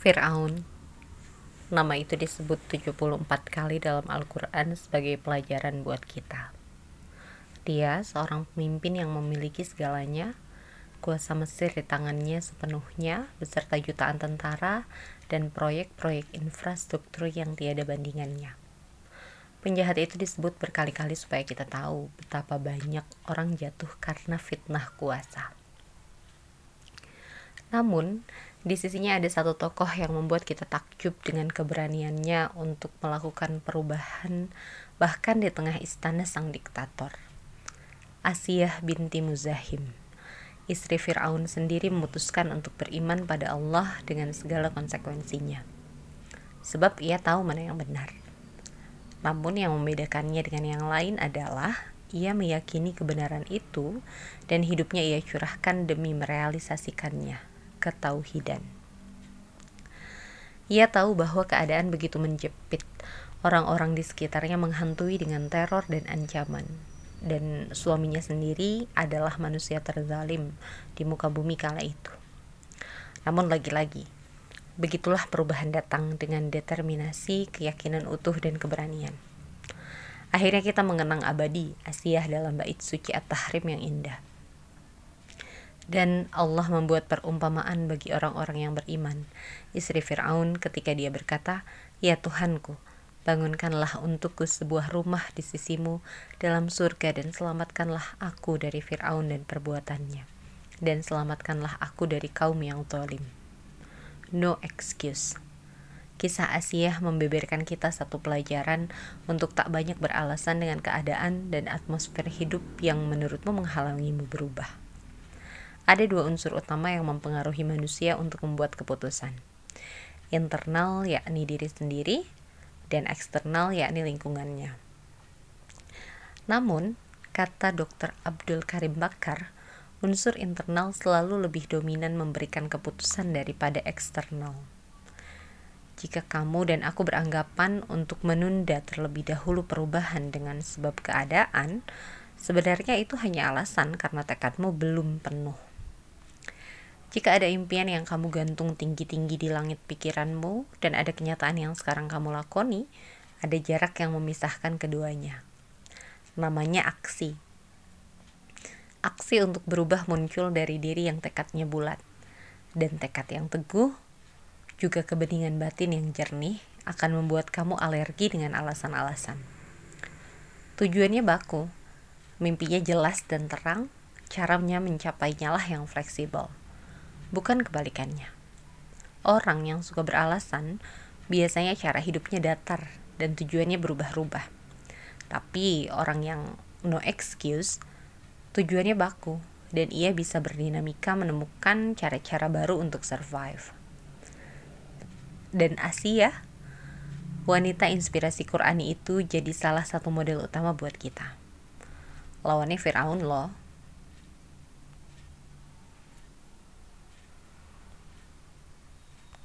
Fir'aun Nama itu disebut 74 kali dalam Al-Quran sebagai pelajaran buat kita. Dia seorang pemimpin yang memiliki segalanya, kuasa Mesir di tangannya sepenuhnya, beserta jutaan tentara dan proyek-proyek infrastruktur yang tiada bandingannya. Penjahat itu disebut berkali-kali supaya kita tahu betapa banyak orang jatuh karena fitnah kuasa. Namun, di sisinya ada satu tokoh yang membuat kita takjub dengan keberaniannya untuk melakukan perubahan bahkan di tengah istana sang diktator. Asiyah binti Muzahim, istri Fir'aun sendiri memutuskan untuk beriman pada Allah dengan segala konsekuensinya. Sebab ia tahu mana yang benar. Namun yang membedakannya dengan yang lain adalah ia meyakini kebenaran itu dan hidupnya ia curahkan demi merealisasikannya ketauhidan. Ia tahu bahwa keadaan begitu menjepit, orang-orang di sekitarnya menghantui dengan teror dan ancaman. Dan suaminya sendiri adalah manusia terzalim di muka bumi kala itu. Namun lagi-lagi, begitulah perubahan datang dengan determinasi, keyakinan utuh, dan keberanian. Akhirnya kita mengenang abadi Asiyah dalam bait suci At-Tahrim yang indah dan Allah membuat perumpamaan bagi orang-orang yang beriman. Istri Fir'aun ketika dia berkata, Ya Tuhanku, bangunkanlah untukku sebuah rumah di sisimu dalam surga dan selamatkanlah aku dari Fir'aun dan perbuatannya. Dan selamatkanlah aku dari kaum yang tolim. No excuse. Kisah Asiyah membeberkan kita satu pelajaran untuk tak banyak beralasan dengan keadaan dan atmosfer hidup yang menurutmu menghalangimu berubah ada dua unsur utama yang mempengaruhi manusia untuk membuat keputusan. Internal yakni diri sendiri dan eksternal yakni lingkungannya. Namun, kata Dr. Abdul Karim Bakar, unsur internal selalu lebih dominan memberikan keputusan daripada eksternal. Jika kamu dan aku beranggapan untuk menunda terlebih dahulu perubahan dengan sebab keadaan, sebenarnya itu hanya alasan karena tekadmu belum penuh. Jika ada impian yang kamu gantung tinggi-tinggi di langit pikiranmu dan ada kenyataan yang sekarang kamu lakoni, ada jarak yang memisahkan keduanya. Namanya aksi. Aksi untuk berubah muncul dari diri yang tekadnya bulat. Dan tekad yang teguh, juga kebeningan batin yang jernih akan membuat kamu alergi dengan alasan-alasan. Tujuannya baku, mimpinya jelas dan terang, caranya mencapainya lah yang fleksibel bukan kebalikannya. Orang yang suka beralasan biasanya cara hidupnya datar dan tujuannya berubah-ubah. Tapi orang yang no excuse tujuannya baku dan ia bisa berdinamika menemukan cara-cara baru untuk survive. Dan Asia, wanita inspirasi Qurani itu jadi salah satu model utama buat kita. Lawannya Fir'aun loh,